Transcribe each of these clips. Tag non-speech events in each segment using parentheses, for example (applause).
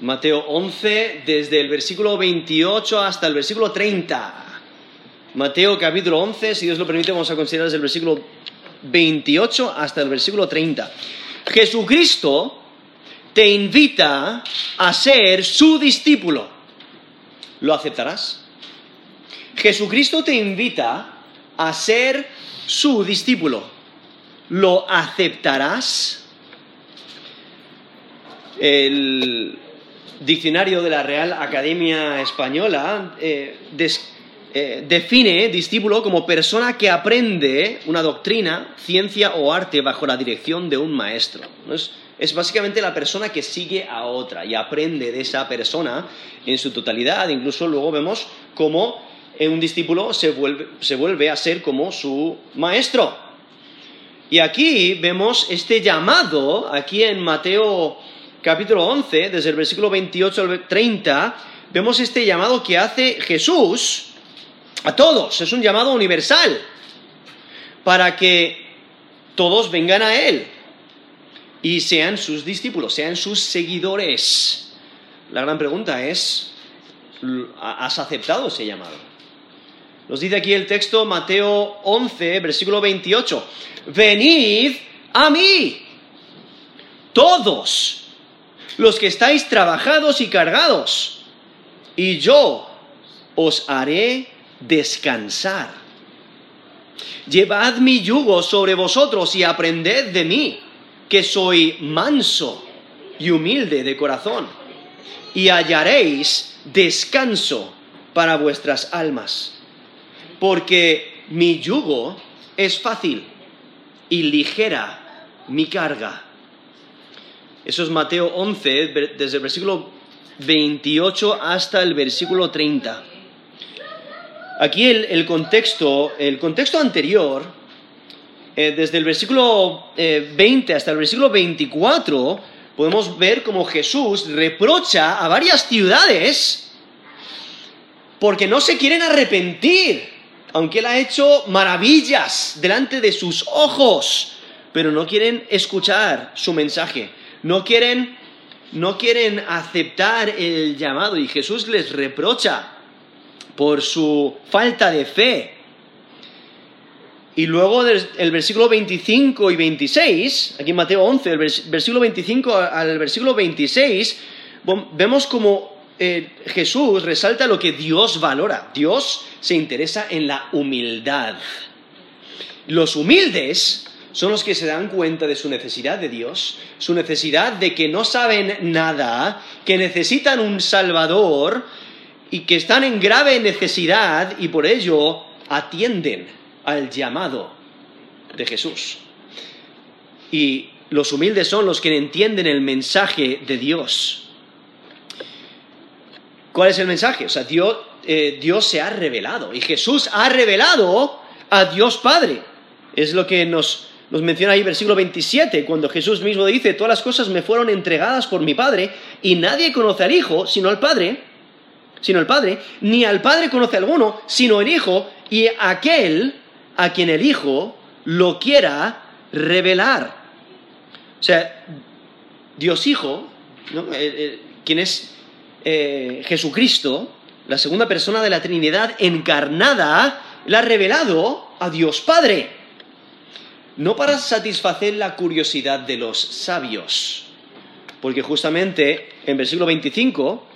Mateo 11, desde el versículo 28 hasta el versículo 30. Mateo capítulo 11, si Dios lo permite, vamos a considerar desde el versículo 28 hasta el versículo 30. Jesucristo te invita a ser su discípulo. ¿Lo aceptarás? Jesucristo te invita a ser su discípulo. ¿Lo aceptarás? El diccionario de la Real Academia Española eh, eh, define discípulo como persona que aprende una doctrina, ciencia o arte bajo la dirección de un maestro. Es, es, básicamente la persona que sigue a otra y aprende de esa persona en su totalidad. Incluso luego vemos cómo un discípulo se vuelve, se vuelve a ser como su maestro. Y aquí vemos este llamado, aquí en Mateo capítulo 11, desde el versículo 28 al 30, vemos este llamado que hace Jesús a todos. Es un llamado universal para que todos vengan a Él y sean sus discípulos, sean sus seguidores. La gran pregunta es, ¿has aceptado ese llamado? Nos dice aquí el texto Mateo 11, versículo 28, venid a mí, todos los que estáis trabajados y cargados, y yo os haré descansar. Llevad mi yugo sobre vosotros y aprended de mí, que soy manso y humilde de corazón, y hallaréis descanso para vuestras almas, porque mi yugo es fácil y ligera mi carga. Eso es Mateo 11, desde el versículo 28 hasta el versículo 30. Aquí el, contexto, el contexto anterior, eh, desde el versículo 20 eh, hasta el versículo 24, podemos ver cómo Jesús reprocha a varias ciudades porque no se quieren arrepentir, aunque Él ha hecho maravillas delante de sus ojos, pero no quieren escuchar su mensaje no quieren, no quieren aceptar el llamado y Jesús les reprocha por su falta de fe. Y luego el versículo 25 y 26, aquí en Mateo 11, el versículo 25 al versículo 26, vemos como eh, Jesús resalta lo que Dios valora. Dios se interesa en la humildad. Los humildes son los que se dan cuenta de su necesidad de Dios, su necesidad de que no saben nada, que necesitan un Salvador y que están en grave necesidad y por ello atienden al llamado de Jesús. Y los humildes son los que entienden el mensaje de Dios. ¿Cuál es el mensaje? O sea, Dios, eh, Dios se ha revelado y Jesús ha revelado a Dios Padre. Es lo que nos, nos menciona ahí versículo 27, cuando Jesús mismo dice, todas las cosas me fueron entregadas por mi Padre, y nadie conoce al Hijo sino al Padre, sino Padre, ni al Padre conoce alguno, sino el Hijo, y aquel a quien el Hijo lo quiera revelar. O sea, Dios Hijo, quien es eh, Jesucristo, la segunda persona de la Trinidad encarnada, la ha revelado a Dios Padre no para satisfacer la curiosidad de los sabios, porque justamente en versículo 25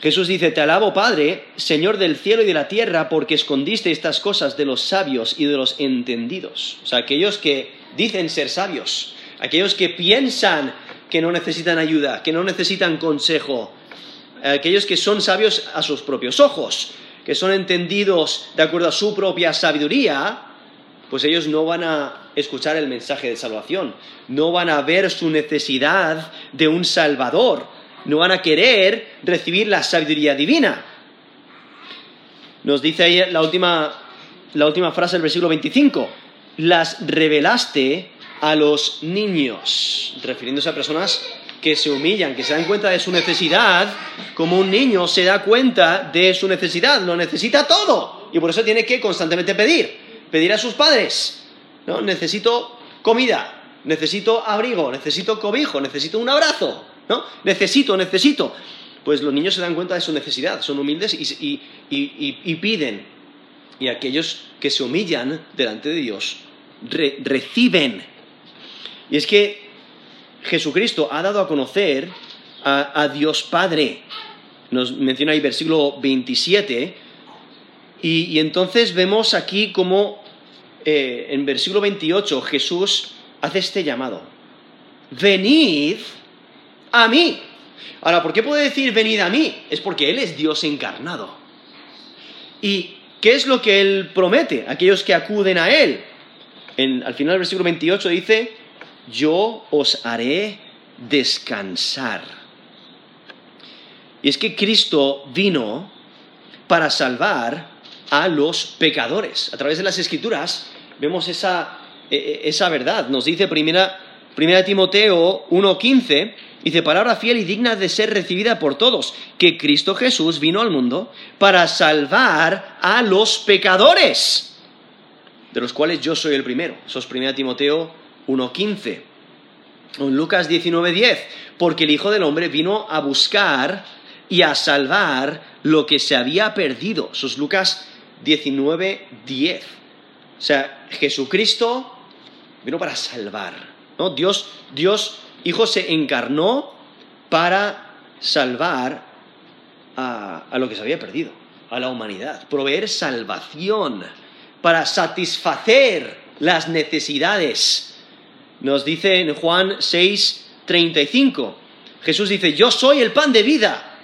Jesús dice, te alabo Padre, Señor del cielo y de la tierra, porque escondiste estas cosas de los sabios y de los entendidos. O sea, aquellos que dicen ser sabios, aquellos que piensan que no necesitan ayuda, que no necesitan consejo, aquellos que son sabios a sus propios ojos, que son entendidos de acuerdo a su propia sabiduría, pues ellos no van a escuchar el mensaje de salvación, no van a ver su necesidad de un Salvador, no van a querer recibir la sabiduría divina. Nos dice ahí la última, la última frase del versículo 25, las revelaste a los niños, refiriéndose a personas que se humillan, que se dan cuenta de su necesidad, como un niño se da cuenta de su necesidad, lo necesita todo, y por eso tiene que constantemente pedir pedir a sus padres, ¿no? Necesito comida, necesito abrigo, necesito cobijo, necesito un abrazo. ¿no? Necesito, necesito. Pues los niños se dan cuenta de su necesidad, son humildes y, piden. Y aquellos que se humillan delante de Dios reciben. Y es que Jesucristo ha dado a conocer a, Dios Padre. Nos menciona ahí versículo 27. Y, entonces vemos aquí como eh, en versículo 28 Jesús hace este llamado. Venid a mí. Ahora, ¿por qué puede decir venid a mí? Es porque Él es Dios encarnado. ¿Y qué es lo que Él promete a aquellos que acuden a Él? al final del versículo 28 dice, yo os haré descansar. Y es que Cristo vino para salvar a los pecadores. A través de las escrituras vemos esa, e, e, verdad. Nos dice primera, primera Timoteo 1.15, dice, palabra fiel y digna de ser recibida por todos, que Cristo Jesús vino al mundo para salvar a los pecadores, de los cuales yo soy el primero. Eso es primera Timoteo 1.15. En Lucas 19.10, porque el Hijo del Hombre vino a buscar y a salvar lo que se había perdido. Eso es Lucas 19.10. O sea, Jesucristo vino para salvar. ¿no? Dios, Dios Hijo se encarnó para salvar a, a lo que se había perdido, a la humanidad, proveer salvación, para satisfacer las necesidades nos dice en Juan 6, 35, Jesús dice, yo soy el pan de vida,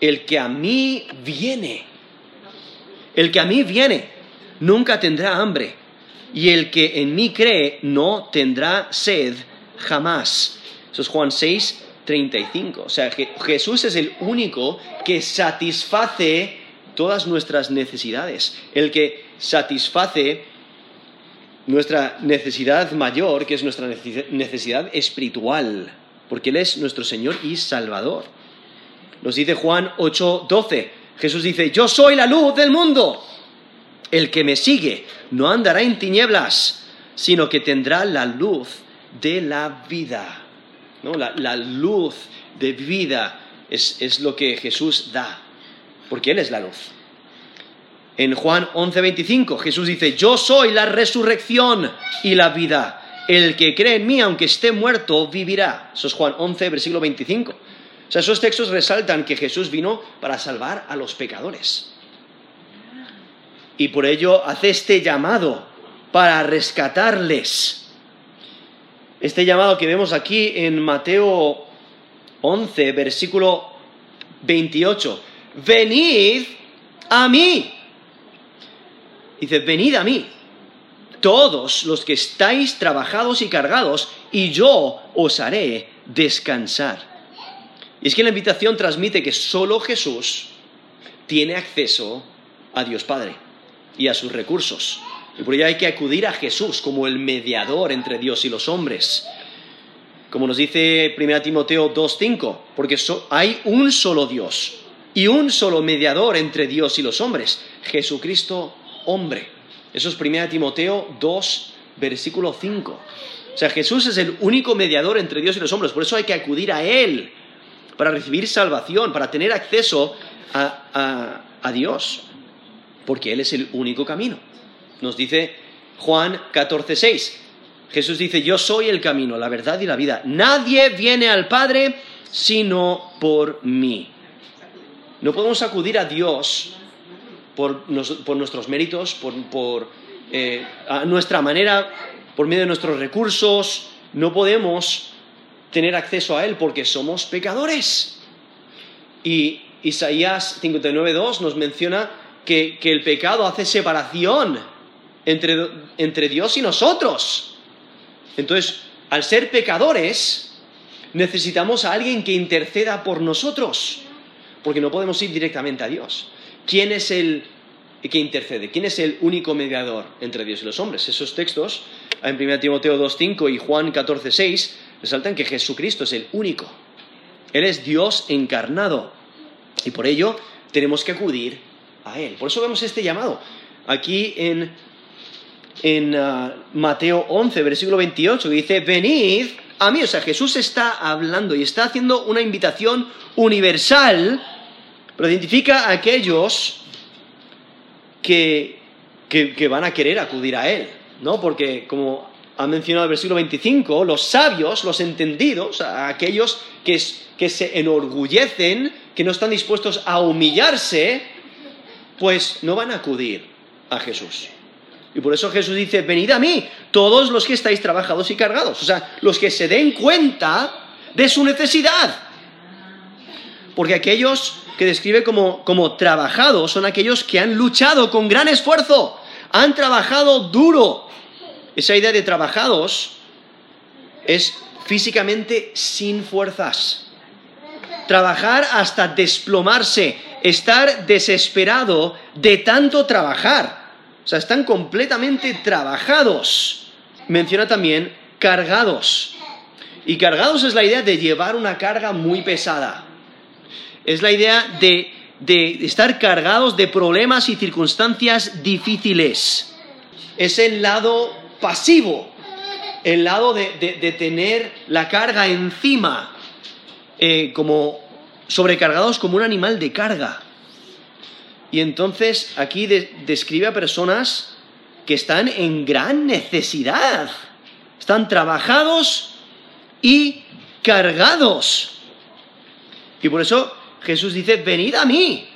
el que a mí viene, el que a mí viene, nunca tendrá hambre, y el que en mí cree no tendrá sed jamás. Eso es Juan 6, 35. O sea, Jesús es el único que satisface todas nuestras necesidades, el que satisface nuestra necesidad mayor, que es nuestra necesidad espiritual, porque Él es nuestro Señor y Salvador. Nos dice Juan 8:12, Jesús dice, yo soy la luz del mundo. El que me sigue no andará en tinieblas, sino que tendrá la luz de la vida. ¿No? La, luz de vida es lo que Jesús da, porque Él es la luz. En Juan 11:25 Jesús dice, yo soy la resurrección y la vida. El que cree en mí, aunque esté muerto, vivirá. Eso es Juan 11, versículo 25. Sea, esos textos resaltan que Jesús vino para salvar a los pecadores. Y por ello hace este llamado para rescatarles. Este llamado que vemos aquí en Mateo 11, versículo 28. Venid a mí Dice, venid a mí, todos los que estáis trabajados y cargados, y yo os haré descansar. Y es que la invitación transmite que solo Jesús tiene acceso a Dios Padre y a sus recursos. Y por ello hay que acudir a Jesús como el mediador entre Dios y los hombres. Como nos dice 1 Timoteo 2.5, porque hay un solo Dios y un solo mediador entre Dios y los hombres, Jesucristo hombre. Eso es 1 Timoteo 2, versículo 5. O sea, Jesús es el único mediador entre Dios y los hombres, por eso hay que acudir a Él para recibir salvación, para tener acceso a, a Dios, porque Él es el único camino. Nos dice Juan 14, 6. Jesús dice, yo soy el camino, la verdad y la vida. Nadie viene al Padre sino por mí. No podemos acudir a Dios por, nuestros méritos, por, eh, a nuestra manera, por medio de nuestros recursos. No podemos tener acceso a Él porque somos pecadores. Y Isaías 59.2 nos menciona que, el pecado hace separación entre, entre Dios y nosotros. Entonces, al ser pecadores, necesitamos a alguien que interceda por nosotros, porque no podemos ir directamente a Dios. ¿Quién es el que intercede? ¿Quién es el único mediador entre Dios y los hombres? Esos textos, en 1 Timoteo 2.5 y Juan 14.6, resaltan que Jesucristo es el único. Él es Dios encarnado. Y por ello tenemos que acudir a Él. Por eso vemos este llamado. Aquí en, en uh, Mateo 11, versículo 28, dice, venid a mí. O sea, Jesús está hablando y está haciendo una invitación universal, pero identifica a aquellos que, que, van a querer acudir a Él, ¿no? Porque, como ha mencionado el versículo 25, los sabios, los entendidos, aquellos que, se enorgullecen, que no están dispuestos a humillarse, pues no van a acudir a Jesús. Y por eso Jesús dice, venid a mí, todos los que estáis trabajados y cargados. O sea, los que se den cuenta de su necesidad. Porque aquellos que describe como, como trabajados son aquellos que han luchado con gran esfuerzo, han trabajado duro. Esa idea de trabajados es físicamente sin fuerzas. Trabajar hasta desplomarse, estar desesperado de tanto trabajar. O sea, están completamente trabajados. Menciona también cargados. Y cargados es la idea de llevar una carga muy pesada. Es la idea de, estar cargados de problemas y circunstancias difíciles. Es el lado pasivo, el lado de, tener la carga encima, eh, como sobrecargados como un animal de carga. Y entonces aquí describe a personas que están en gran necesidad, están trabajados y cargados. Y por eso Jesús dice, venid a mí,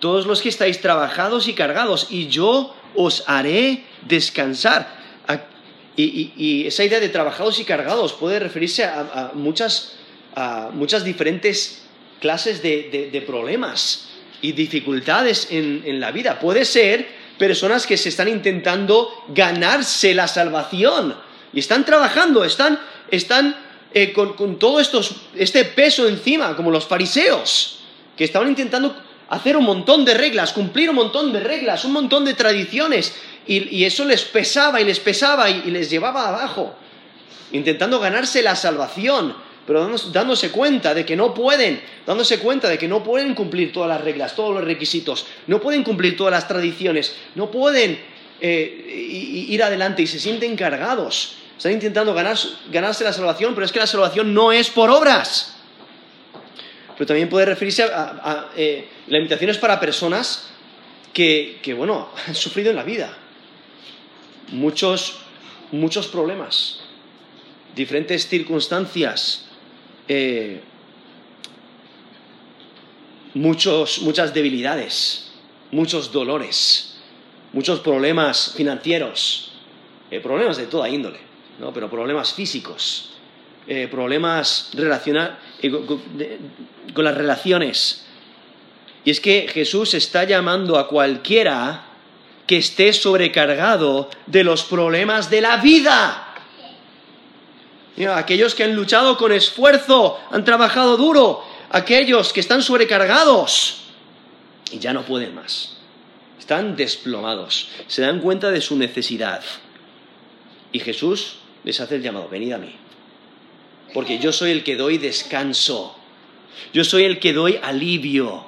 todos los que estáis trabajados y cargados, y yo os haré descansar. Y, esa idea de trabajados y cargados puede referirse a, muchas, diferentes clases de problemas y dificultades en, la vida. Puede ser personas que se están intentando ganarse la salvación y están trabajando, están, están eh, con, todo este peso encima, como los fariseos, que estaban intentando hacer un montón de reglas, cumplir un montón de reglas, un montón de tradiciones, y, eso les pesaba y les pesaba y les llevaba abajo, intentando ganarse la salvación pero dándose cuenta de que no pueden, dándose cuenta de que no pueden cumplir todas las reglas, todos los requisitos, no pueden cumplir todas las tradiciones, no pueden eh, ir adelante y se sienten cargados. Están intentando ganarse la salvación, pero es que la salvación no es por obras. Pero también puede referirse a, eh, la invitación es para personas que, bueno, (laughs) han sufrido en la vida muchos, muchos problemas, diferentes circunstancias, eh, muchas debilidades, muchos dolores, muchos problemas financieros, eh, problemas de toda índole, ¿no? pero problemas físicos, eh, problemas relacionados con las relaciones. Y es que Jesús está llamando a cualquiera que esté sobrecargado de los problemas de la vida aquellos que han luchado con esfuerzo, han trabajado duro, aquellos que están sobrecargados y ya no pueden más. Están desplomados, se dan cuenta de su necesidad. Y Jesús les hace el llamado, venid a mí. Porque yo soy el que doy descanso. Yo soy el que doy alivio.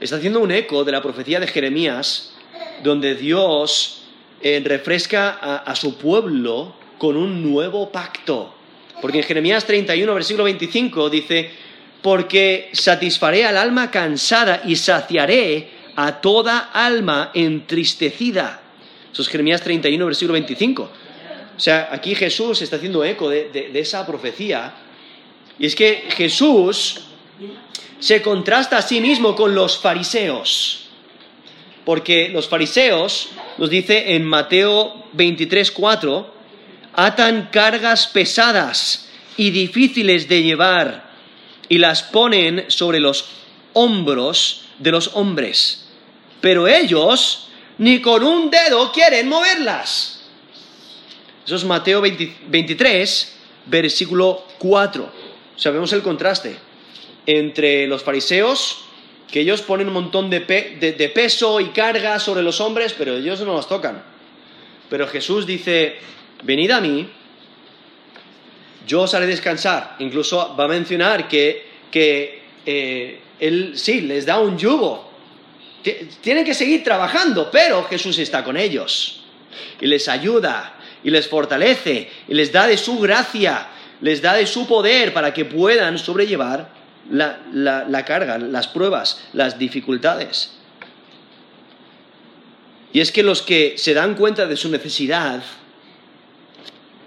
Está haciendo un eco de la profecía de Jeremías, donde Dios eh, refresca a su pueblo con un nuevo pacto. Porque en Jeremías 31, versículo 25 dice, porque satisfaré al alma cansada y saciaré a toda alma entristecida. Eso es Jeremías 31, versículo 25. O sea, aquí Jesús está haciendo eco de, de esa profecía. Y es que Jesús se contrasta a sí mismo con los fariseos. Porque los fariseos, nos dice en Mateo 23, 4, atan cargas pesadas y difíciles de llevar y las ponen sobre los hombros de los hombres. Pero ellos ni con un dedo quieren moverlas. Eso es Mateo 23, versículo 4. Sabemos el contraste entre los fariseos, que ellos ponen un montón de, peso y carga sobre los hombres, pero ellos no los tocan. Pero Jesús dice, venid a mí, yo os haré descansar. Incluso va a mencionar que, eh, Él sí, les da un yugo. Tienen que seguir trabajando, pero Jesús está con ellos y les ayuda y les fortalece y les da de su gracia les da de su poder para que puedan sobrellevar la, la carga, las pruebas, las dificultades. Y es que los que se dan cuenta de su necesidad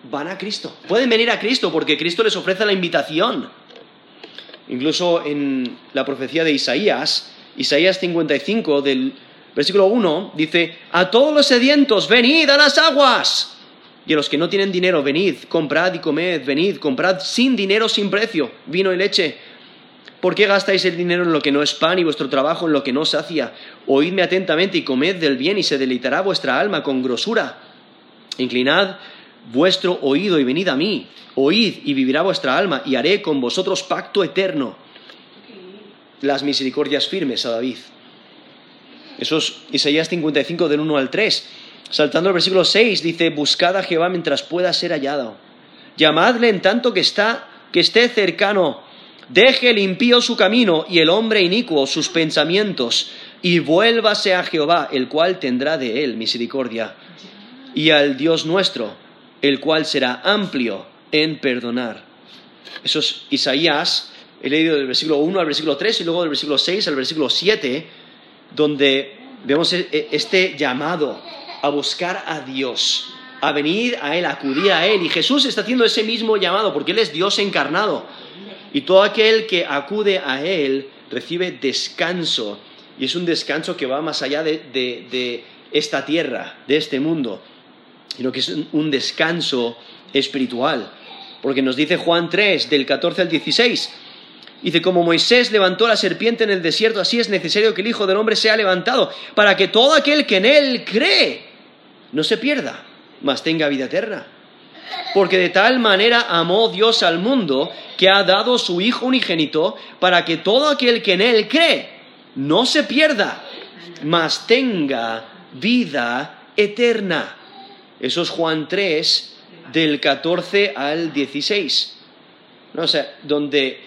van a Cristo. Pueden venir a Cristo porque Cristo les ofrece la invitación. Incluso en la profecía de Isaías, Isaías 55 del versículo 1 dice, a todos los sedientos, venid a las aguas. Y a los que no tienen dinero, venid, comprad y comed, venid, comprad sin dinero, sin precio, vino y leche. ¿Por qué gastáis el dinero en lo que no es pan y vuestro trabajo en lo que no sacia? Oídme atentamente y comed del bien y se deleitará vuestra alma con grosura. Inclinad vuestro oído y venid a mí. Oíd y vivirá vuestra alma y haré con vosotros pacto eterno. Las misericordias firmes a David. Eso es Isaías 55 del 1 al 3. Saltando al versículo 6 dice, buscad a Jehová mientras pueda ser hallado. Llamadle en tanto que, está, que esté cercano. Deje el impío su camino y el hombre inicuo sus pensamientos, y vuélvase a Jehová, el cual tendrá de él misericordia, y al Dios nuestro, el cual será amplio en perdonar. Eso es Isaías, he leído del versículo 1 al versículo 3 y luego del versículo 6 al versículo 7, donde vemos e, e, este llamado a buscar a Dios, a venir a Él, a acudir a Él. Y Jesús está haciendo ese mismo llamado porque Él es Dios encarnado. Y todo aquel que acude a Él recibe descanso. Y es un descanso que va más allá de, esta tierra, de este mundo, sino que es un descanso espiritual. Porque nos dice Juan 3, del 14 al 16, Dice, como Moisés levantó la serpiente en el desierto, así es necesario que el Hijo del Hombre sea levantado, para que todo aquel que en él cree no se pierda, mas tenga vida eterna. Porque de tal manera amó Dios al mundo que ha dado su Hijo unigénito, para que todo aquel que en él cree no se pierda, mas tenga vida eterna. Eso es Juan 3, del 14 al 16. No, o sea, donde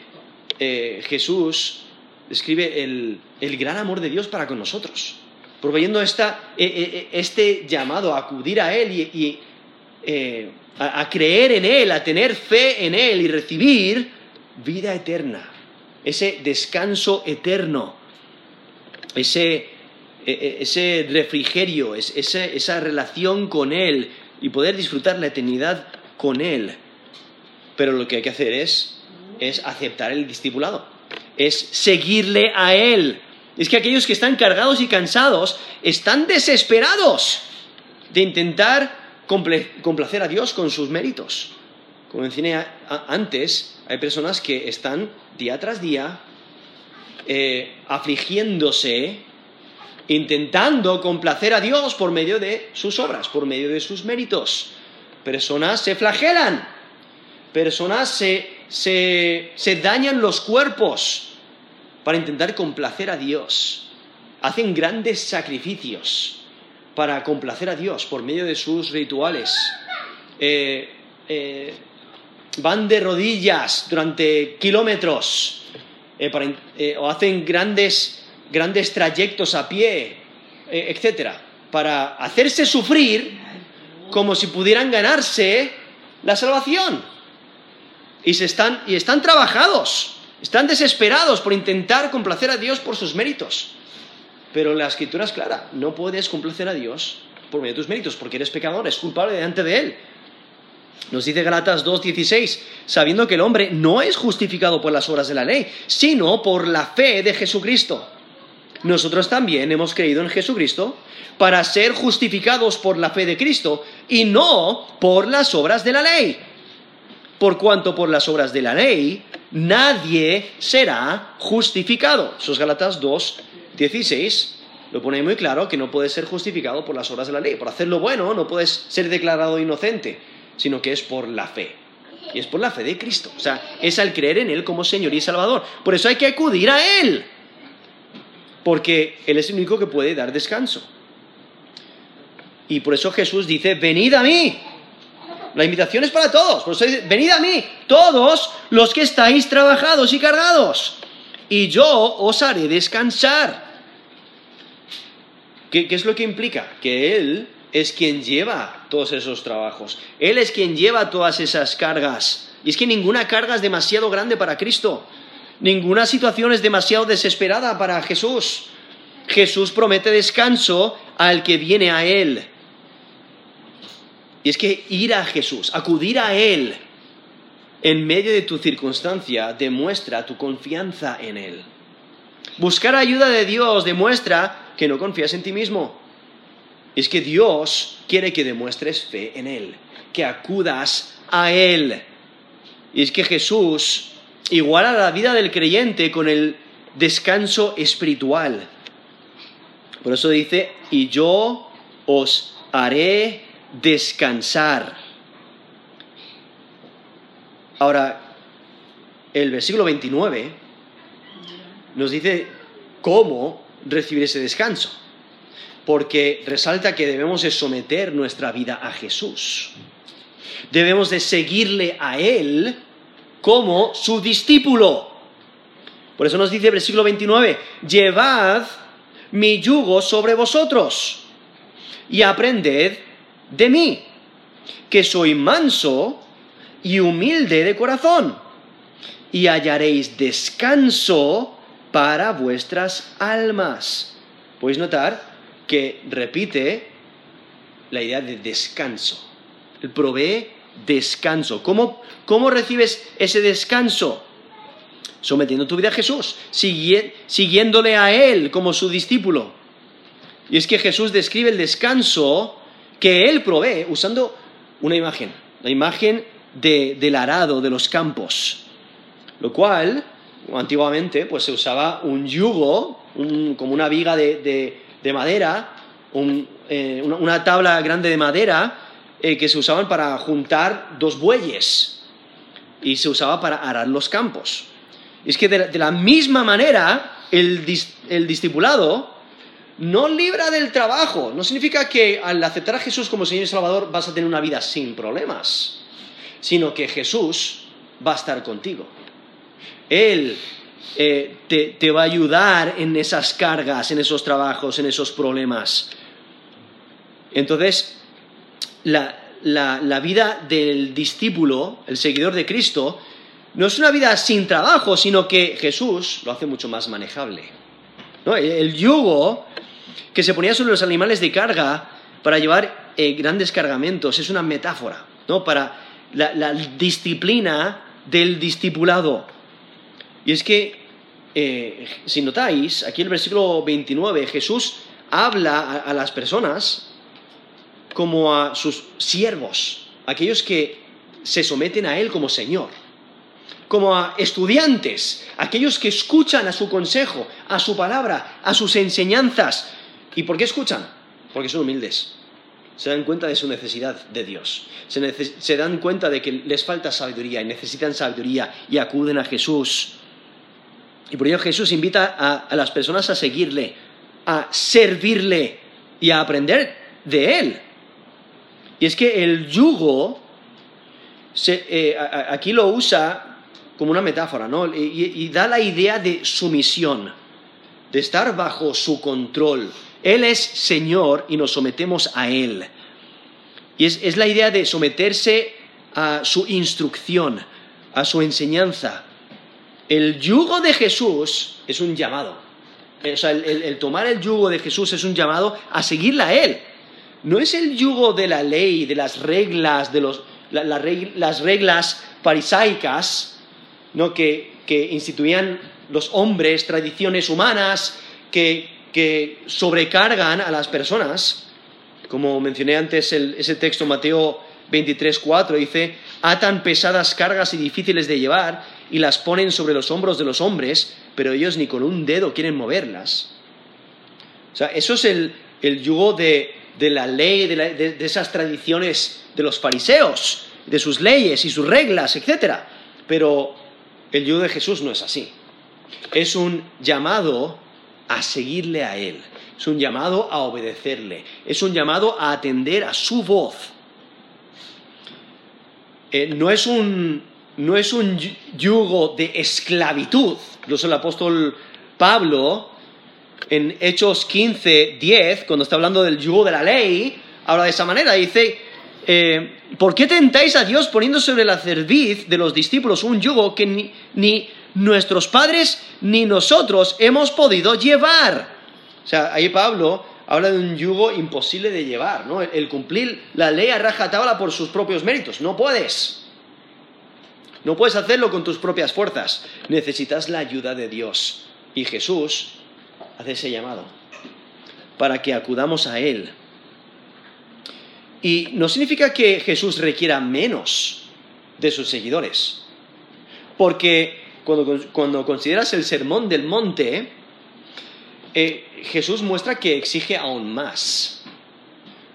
eh, Jesús describe el, gran amor de Dios para con nosotros, proveyendo eh, eh, este llamado a acudir a Él y, a, creer en Él, a tener fe en Él y recibir vida eterna, ese descanso eterno, ese, ese refrigerio, esa relación con Él y poder disfrutar la eternidad con Él. Pero lo que hay que hacer es es aceptar el discipulado, es seguirle a Él. Es que aquellos que están cargados y cansados están desesperados de intentar complacer a Dios con sus méritos. Como mencioné antes, hay personas que están día tras día eh, afligiéndose, intentando complacer a Dios por medio de sus obras, por medio de sus méritos. Personas se flagelan, personas se se, dañan los cuerpos para intentar complacer a Dios. Hacen grandes sacrificios para complacer a Dios por medio de sus rituales. Eh, eh, van de rodillas durante kilómetros eh, o hacen grandes, grandes trayectos a pie, etcétera, para hacerse sufrir como si pudieran ganarse la salvación y, están, y están trabajados, están desesperados por intentar complacer a Dios por sus méritos. Pero la escritura es clara, no puedes complacer a Dios por medio de tus méritos, porque eres pecador, es culpable delante de Él. Nos dice Galatas 2.16, sabiendo que el hombre no es justificado por las obras de la ley, sino por la fe de Jesucristo. Nosotros también hemos creído en Jesucristo para ser justificados por la fe de Cristo y no por las obras de la ley por cuanto por las obras de la ley nadie será justificado. Eso es Galatas 2, 16. Lo pone muy claro que no puedes ser justificado por las obras de la ley. Por hacer lo bueno no puedes ser declarado inocente, sino que es por la fe. Y es por la fe de Cristo. O sea, es al creer en Él como Señor y Salvador. Por eso hay que acudir a Él. Porque Él es el único que puede dar descanso. Y por eso Jesús dice, venid a mí la invitación es para todos. Por eso venid a mí, todos los que estáis trabajados y cargados, y yo os haré descansar. ¿Qué, es lo que implica? Que Él es quien lleva todos esos trabajos. Él es quien lleva todas esas cargas Y es que ninguna carga es demasiado grande para Cristo. Ninguna situación es demasiado desesperada para Jesús. Jesús promete descanso al que viene a Él. Y es que ir a Jesús, acudir a Él en medio de tu circunstancia, demuestra tu confianza en Él. Buscar ayuda de Dios demuestra que no confías en ti mismo. Es que Dios quiere que demuestres fe en Él, que acudas a Él. Y es que Jesús iguala la vida del creyente con el descanso espiritual. Por eso dice, y yo os haré descansar. Ahora, el versículo 29 nos dice cómo recibir ese descanso, porque resalta que debemos de someter nuestra vida a Jesús. Debemos de seguirle a Él como su discípulo. Por eso nos dice el versículo 29, llevad mi yugo sobre vosotros y aprended de mí, que soy manso y humilde de corazón, y hallaréis descanso para vuestras almas. Podéis notar que repite la idea de descanso. Él provee descanso. ¿Cómo, cómo recibes ese descanso? sometiendo tu vida a Jesús, siguiéndole a Él como su discípulo. Y es que Jesús describe el descanso que Él provee usando una imagen, la imagen del arado de los campos, lo cual antiguamente pues se usaba un yugo, como una viga de, madera, eh, una, tabla grande de madera eh, que se usaban para juntar dos bueyes y se usaba para arar los campos. Es que de, la misma manera el, el discipulado no libra del trabajo. No significa que al aceptar a Jesús como Señor y Salvador vas a tener una vida sin problemas, sino que Jesús va a estar contigo. Él eh, te, va a ayudar en esas cargas, en esos trabajos, en esos problemas. Entonces, la vida del discípulo, el seguidor de Cristo, no es una vida sin trabajo, sino que Jesús lo hace mucho más manejable. El yugo que se ponía sobre los animales de carga para llevar eh, grandes cargamentos es una metáfora ¿no? para la, disciplina del discipulado. Y es que, eh, si notáis, aquí el versículo 29, Jesús habla a las personas como a sus siervos, aquellos que se someten a Él como Señor como a estudiantes, aquellos que escuchan a su consejo, a su palabra, a sus enseñanzas. ¿Y por qué escuchan? Porque son humildes. Se dan cuenta de su necesidad de Dios. Se, dan cuenta de que les falta sabiduría y necesitan sabiduría y acuden a Jesús. Y por ello Jesús invita a, las personas a seguirle, a servirle y a aprender de Él. Y es que el yugo, eh, aquí lo usa como una metáfora, ¿no? Y, da la idea de sumisión, de estar bajo su control. Él es Señor y nos sometemos a Él. Y es, la idea de someterse a su instrucción, a su enseñanza. El yugo de Jesús es un llamado. O sea, el, tomar el yugo de Jesús es un llamado a seguirle a Él. No es el yugo de la ley, de las reglas, de los, las reglas farisaicas, ¿no? que, instituían los hombres tradiciones humanas que, sobrecargan a las personas. Como mencioné antes ese texto, Mateo 23, 4, dice, atan pesadas cargas y difíciles de llevar y las ponen sobre los hombros de los hombres, pero ellos ni con un dedo quieren moverlas. O sea, eso es el, yugo de, la ley, de, de, esas tradiciones de los fariseos, de sus leyes y sus reglas, etc. Pero el yugo de Jesús no es así. Es un llamado a seguirle a Él. Es un llamado a obedecerle. Es un llamado a atender a su voz. Eh, no, es un, no es un yugo de esclavitud. Incluso el apóstol Pablo, en Hechos 15, 10, cuando está hablando del yugo de la ley, habla de esa manera. Dice, eh, ¿por qué tentáis a Dios poniendo sobre la cerviz de los discípulos un yugo que ni, ni nuestros padres ni nosotros hemos podido llevar? O sea, ahí Pablo habla de un yugo imposible de llevar, ¿no? El cumplir la ley a rajatabla por sus propios méritos. No puedes. No puedes hacerlo con tus propias fuerzas. Necesitas la ayuda de Dios. Y Jesús hace ese llamado para que acudamos a Él. Y no significa que Jesús requiera menos de sus seguidores. Porque cuando, consideras el sermón del monte, eh, Jesús muestra que exige aún más.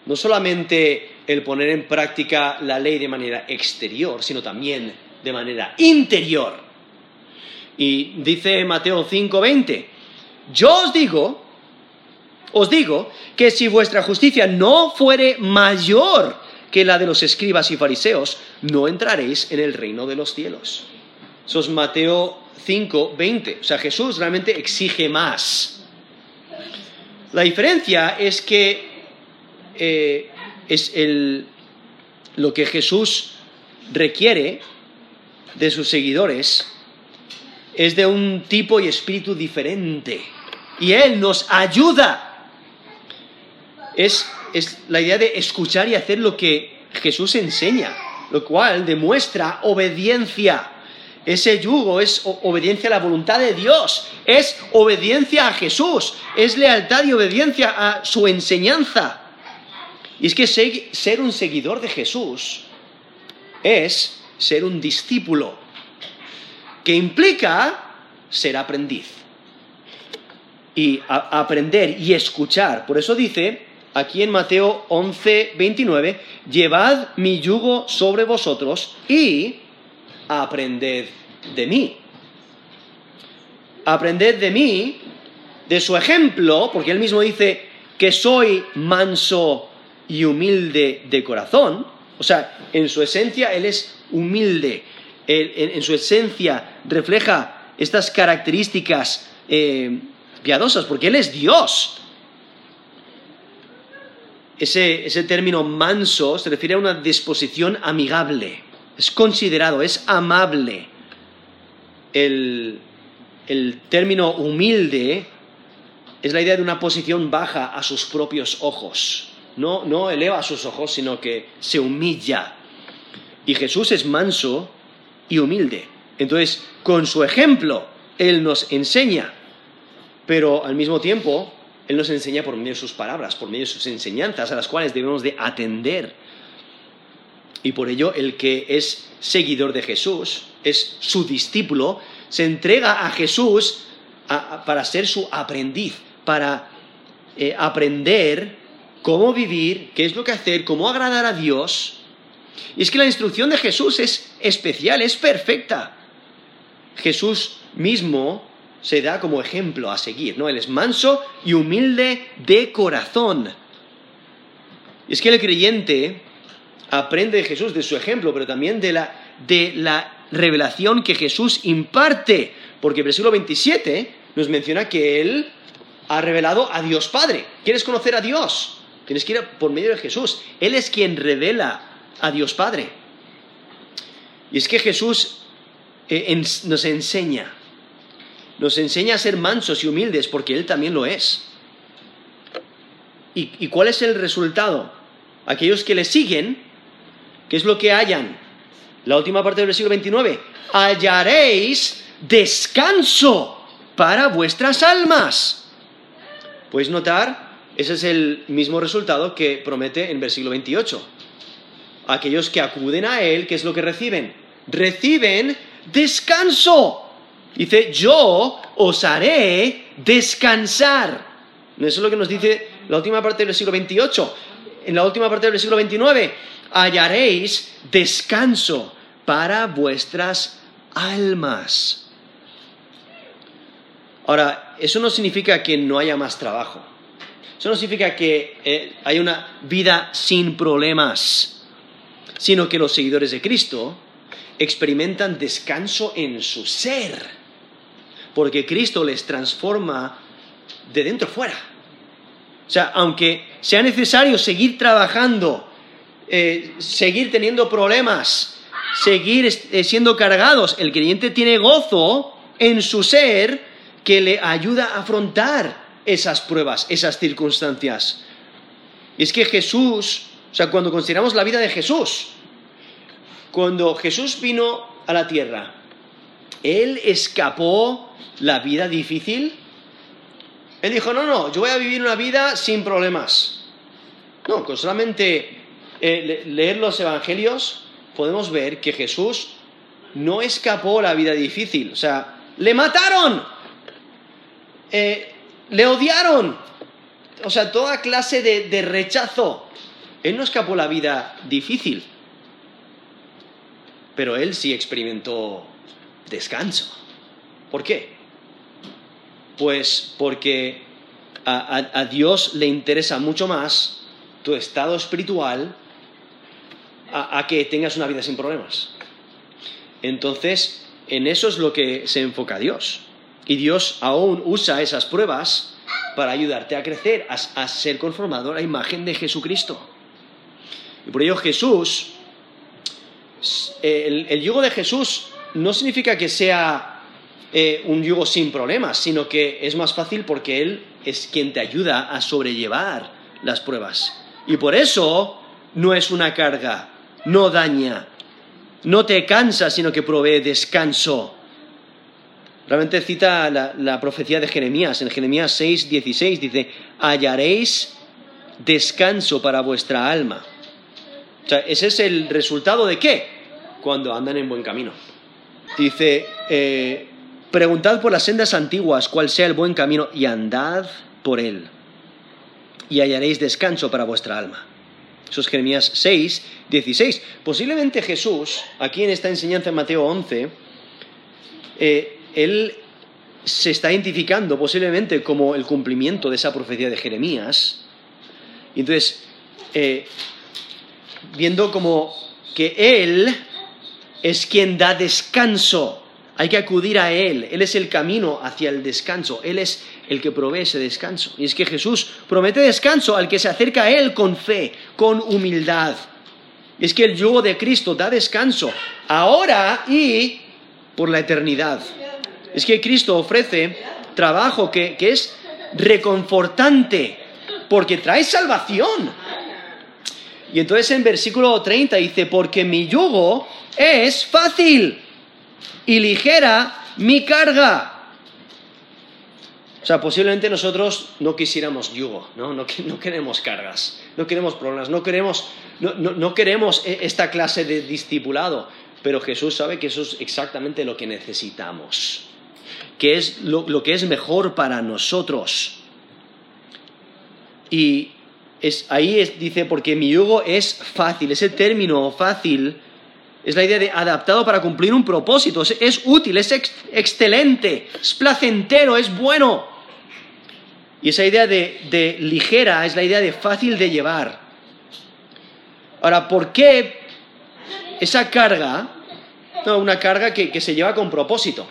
No solamente el poner en práctica la ley de manera exterior, sino también de manera interior. Y dice Mateo 5:20, yo os digo, os digo que si vuestra justicia no fuere mayor que la de los escribas y fariseos, no entraréis en el reino de los cielos. Eso es Mateo 5:20. O sea, Jesús realmente exige más. La diferencia es que eh, es lo que Jesús requiere de sus seguidores es de un tipo y espíritu diferente. Y Él nos ayuda. Es, es la idea de escuchar y hacer lo que Jesús enseña, lo cual demuestra obediencia. Ese yugo es obediencia a la voluntad de Dios, es obediencia a Jesús, es lealtad y obediencia a su enseñanza. Y es que ser un seguidor de Jesús es ser un discípulo, que implica ser aprendiz. Y aprender y escuchar. Por eso dice aquí en Mateo 11, 29, llevad mi yugo sobre vosotros y aprended de mí. Aprended de mí, de su ejemplo, porque él mismo dice que soy manso y humilde de corazón. O sea, en su esencia él es humilde, en, su esencia refleja estas características eh, piadosas, porque Él es Dios. Ese, ese término manso se refiere a una disposición amigable, es considerado, es amable. El, el término humilde es la idea de una posición baja a sus propios ojos. No, no eleva sus ojos, sino que se humilla y Jesús es manso y humilde. Entonces, con su ejemplo, Él nos enseña, pero al mismo tiempo, Él nos enseña por medio de sus palabras, por medio de sus enseñanzas, a las cuales debemos de atender. Y por ello, el que es seguidor de Jesús, es su discípulo, se entrega a Jesús para ser su aprendiz, para eh, aprender cómo vivir, qué es lo que hacer, cómo agradar a Dios, y es que la instrucción de Jesús es especial, es perfecta. Jesús mismo se da como ejemplo a seguir, ¿no? Él es manso y humilde de corazón. Y es que el creyente aprende de Jesús, de su ejemplo, pero también de la, de la revelación que Jesús imparte, porque el versículo 27 nos menciona que Él ha revelado a Dios Padre. ¿Quieres conocer a Dios? Tienes que ir por medio de Jesús. Él es quien revela a Dios Padre. Y es que Jesús eh, nos enseña, nos enseña a ser mansos y humildes porque Él también lo es. ¿Y, cuál es el resultado? Aquellos que le siguen, ¿qué es lo que hallan? La última parte del versículo 29, hallaréis descanso para vuestras almas. Puedes notar, ese es el mismo resultado que promete en versículo 28 aquellos que acuden a Él, ¿qué es lo que reciben? Reciben descanso. Dice, yo os haré descansar. Eso es lo que nos dice la última parte del versículo 28. En la última parte del versículo 29, hallaréis descanso para vuestras almas. Ahora, eso no significa que no haya más trabajo. Eso no significa que eh, hay una vida sin problemas sino que los seguidores de Cristo experimentan descanso en su ser, porque Cristo les transforma de dentro fuera. O sea, aunque sea necesario seguir trabajando eh, seguir teniendo problemas, seguir eh, siendo cargados. El creyente tiene gozo en su ser que le ayuda a afrontar esas pruebas, esas circunstancias. Y es que Jesús, o sea, cuando consideramos la vida de Jesús, cuando Jesús vino a la tierra, Él escapó la vida difícil. Él dijo, no, no, yo voy a vivir una vida sin problemas. No, con solamente eh, leer los evangelios podemos ver que Jesús no escapó la vida difícil. O sea, le mataron, eh, le odiaron. O sea, toda clase de rechazo. Él no escapó la vida difícil. Pero él sí experimentó descanso. ¿Por qué? Pues porque a, Dios le interesa mucho más tu estado espiritual a, que tengas una vida sin problemas. Entonces, en eso es lo que se enfoca Dios. Y Dios aún usa esas pruebas para ayudarte a crecer, a, ser conformado a la imagen de Jesucristo. Y por ello Jesús, el yugo de Jesús no significa que sea eh, un yugo sin problemas, sino que es más fácil porque Él es quien te ayuda a sobrellevar las pruebas. Y por eso no es una carga, no daña, no te cansa, sino que provee descanso. Realmente cita la, profecía de Jeremías, en Jeremías 6, 16 dice, hallaréis descanso para vuestra alma. O sea, ese es el resultado de qué? Cuando andan en buen camino. Dice, eh, preguntad por las sendas antiguas cuál sea el buen camino y andad por él y hallaréis descanso para vuestra alma. Eso es Jeremías 6, 16. Posiblemente Jesús, aquí en esta enseñanza en Mateo 11, eh, él se está identificando posiblemente como el cumplimiento de esa profecía de Jeremías. Y entonces, eh, viendo como que él es quien da descanso. Hay que acudir a Él. Él es el camino hacia el descanso. Él es el que provee ese descanso. Y es que Jesús promete descanso al que se acerca a Él con fe, con humildad. Es que el yugo de Cristo da descanso ahora y por la eternidad. Es que Cristo ofrece trabajo que, que es reconfortante porque trae salvación. Y entonces en versículo 30 dice, porque mi yugo es fácil y ligera mi carga. O sea, posiblemente nosotros no quisiéramos yugo, ¿no? No, queremos cargas, no queremos problemas, no queremos, no, queremos e, esta clase de discipulado, pero Jesús sabe que eso es exactamente lo que necesitamos, que es lo, que es mejor para nosotros. Y ahí dice, porque mi yugo es fácil, ese término fácil es la idea de adaptado para cumplir un propósito. Es, útil, es excelente, es placentero, es bueno. Y esa idea de, ligera es la idea de fácil de llevar. Ahora, ¿por qué esa carga, no, una carga que, se lleva con propósito,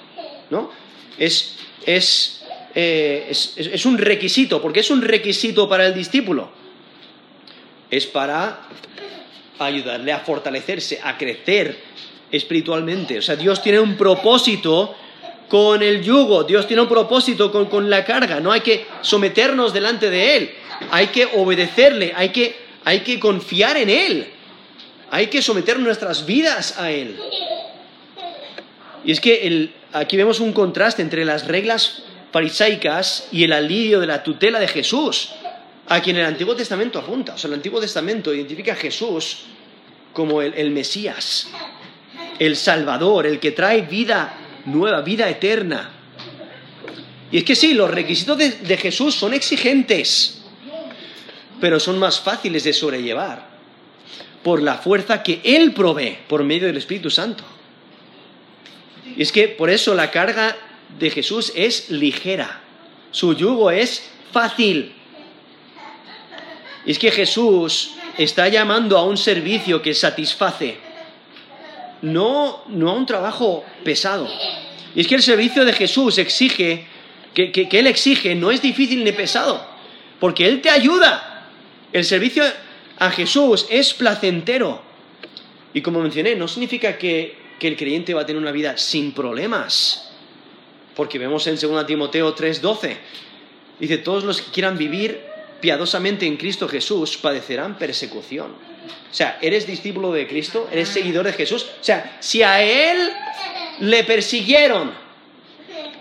¿no? Es, eh, es, es un requisito. ¿Por qué es un requisito para el discípulo? Es para ayudarle a fortalecerse, a crecer espiritualmente. O sea, Dios tiene un propósito con el yugo, Dios tiene un propósito con, la carga, no hay que someternos delante de Él, hay que obedecerle, hay que, hay que confiar en Él, hay que someter nuestras vidas a Él. Y es que aquí vemos un contraste entre las reglas farisaicas y el alivio de la tutela de Jesús a quien el Antiguo Testamento apunta. O sea, el Antiguo Testamento identifica a Jesús como el, Mesías, el Salvador, el que trae vida nueva, vida eterna. Y es que sí, los requisitos de, de Jesús son exigentes, pero son más fáciles de sobrellevar por la fuerza que Él provee por medio del Espíritu Santo. Y es que por eso la carga de Jesús es ligera, su yugo es fácil. Es que Jesús está llamando a un servicio que satisface, no, no a un trabajo pesado. Y es que el servicio de Jesús exige, que, Él exige, no es difícil ni pesado, porque Él te ayuda. El servicio a Jesús es placentero. Y como mencioné, no significa que, que el creyente va a tener una vida sin problemas. Porque vemos en 2 Timoteo 3:12, dice, todos los que quieran vivir piadosamente en Cristo Jesús padecerán persecución. O sea, ¿eres discípulo de Cristo? ¿Eres seguidor de Jesús? O sea, si a Él le persiguieron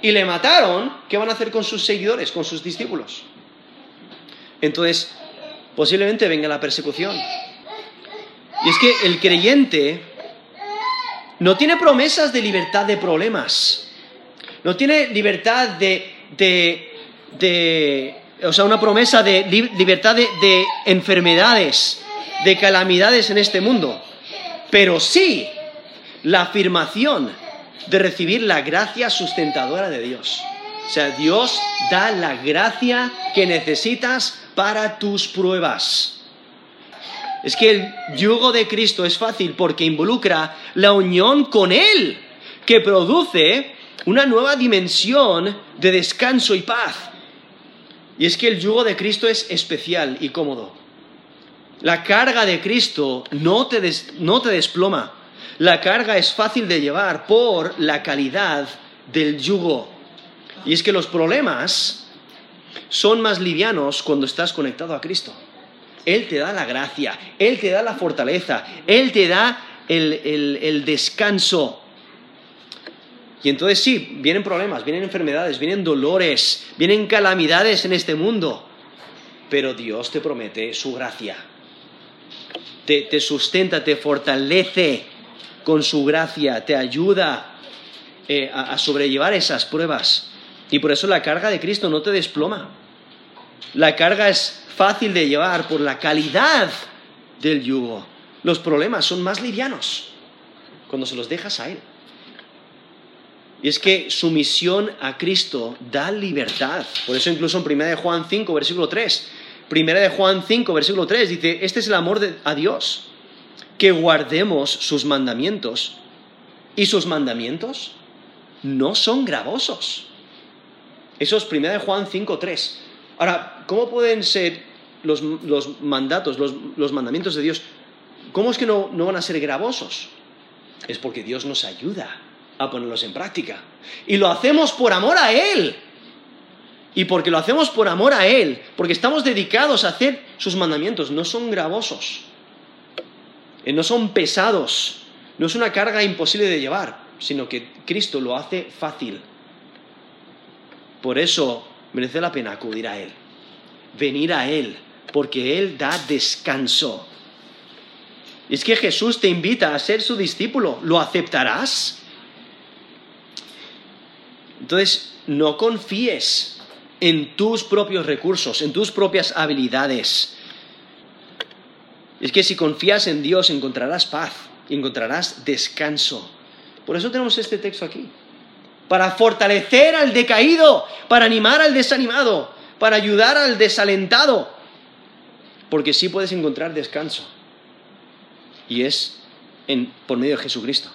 y le mataron, ¿qué van a hacer con sus seguidores, con sus discípulos? Entonces, posiblemente venga la persecución. Y es que el creyente no tiene promesas de libertad de problemas, no tiene libertad de, de, o sea, una promesa de libertad de, de enfermedades, de calamidades en este mundo, pero sí la afirmación de recibir la gracia sustentadora de Dios. O sea, Dios da la gracia que necesitas para tus pruebas. Es que el yugo de Cristo es fácil porque involucra la unión con Él, que produce una nueva dimensión de descanso y paz. Y es que el yugo de Cristo es especial y cómodo. La carga de Cristo no te, no te desploma. La carga es fácil de llevar por la calidad del yugo. Y es que los problemas son más livianos cuando estás conectado a Cristo. Él te da la gracia, Él te da la fortaleza, Él te da el, descanso. Y entonces sí, vienen problemas, vienen enfermedades, vienen dolores, vienen calamidades en este mundo, pero Dios te promete su gracia. Te, sustenta, te fortalece con su gracia, te ayuda eh, a sobrellevar esas pruebas. Y por eso la carga de Cristo no te desploma. La carga es fácil de llevar por la calidad del yugo. Los problemas son más livianos cuando se los dejas a Él. Y es que su misión a Cristo da libertad. Por eso incluso en 1 de Juan 5, versículo 3, 1 de Juan 5, versículo 3 dice, este es el amor de, a Dios, que guardemos sus mandamientos. Y sus mandamientos no son gravosos. Eso es 1 de Juan 5, 3. Ahora, ¿cómo pueden ser los, mandatos, los, mandamientos de Dios? ¿Cómo es que no, no van a ser gravosos? Es porque Dios nos ayuda a ponerlos en práctica. Y lo hacemos por amor a Él. Y porque lo hacemos por amor a Él, porque estamos dedicados a hacer sus mandamientos, no son gravosos, eh, no son pesados, no es una carga imposible de llevar, sino que Cristo lo hace fácil. Por eso merece la pena acudir a Él, venir a Él, porque Él da descanso. Es que Jesús te invita a ser su discípulo, ¿lo aceptarás? Entonces, no confíes en tus propios recursos, en tus propias habilidades. Es que si confías en Dios encontrarás paz, encontrarás descanso. Por eso tenemos este texto aquí para fortalecer al decaído, para animar al desanimado, para ayudar al desalentado, porque sí puedes encontrar descanso, y es por medio de Jesucristo.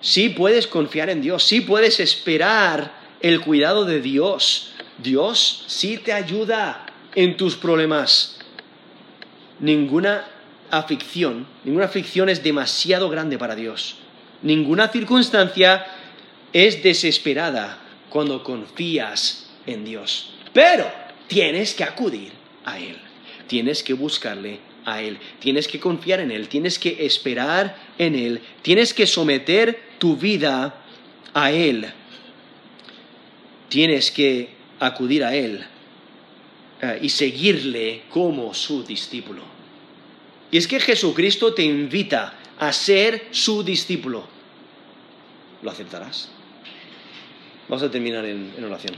Sí puedes confiar en Dios, sí puedes esperar el cuidado de Dios. Dios sí te ayuda en tus problemas. Ninguna aflicción, ninguna aflicción es demasiado grande para Dios. Ninguna circunstancia es desesperada cuando confías en Dios. Pero tienes que acudir a Él, tienes que buscarle a Él, tienes que confiar en Él, tienes que esperar en Él, tienes que someter tu vida a Él, tienes que acudir a Él eh, y seguirle como su discípulo. Y es que Jesucristo te invita a ser su discípulo. ¿Lo aceptarás? Vamos a terminar en, oración.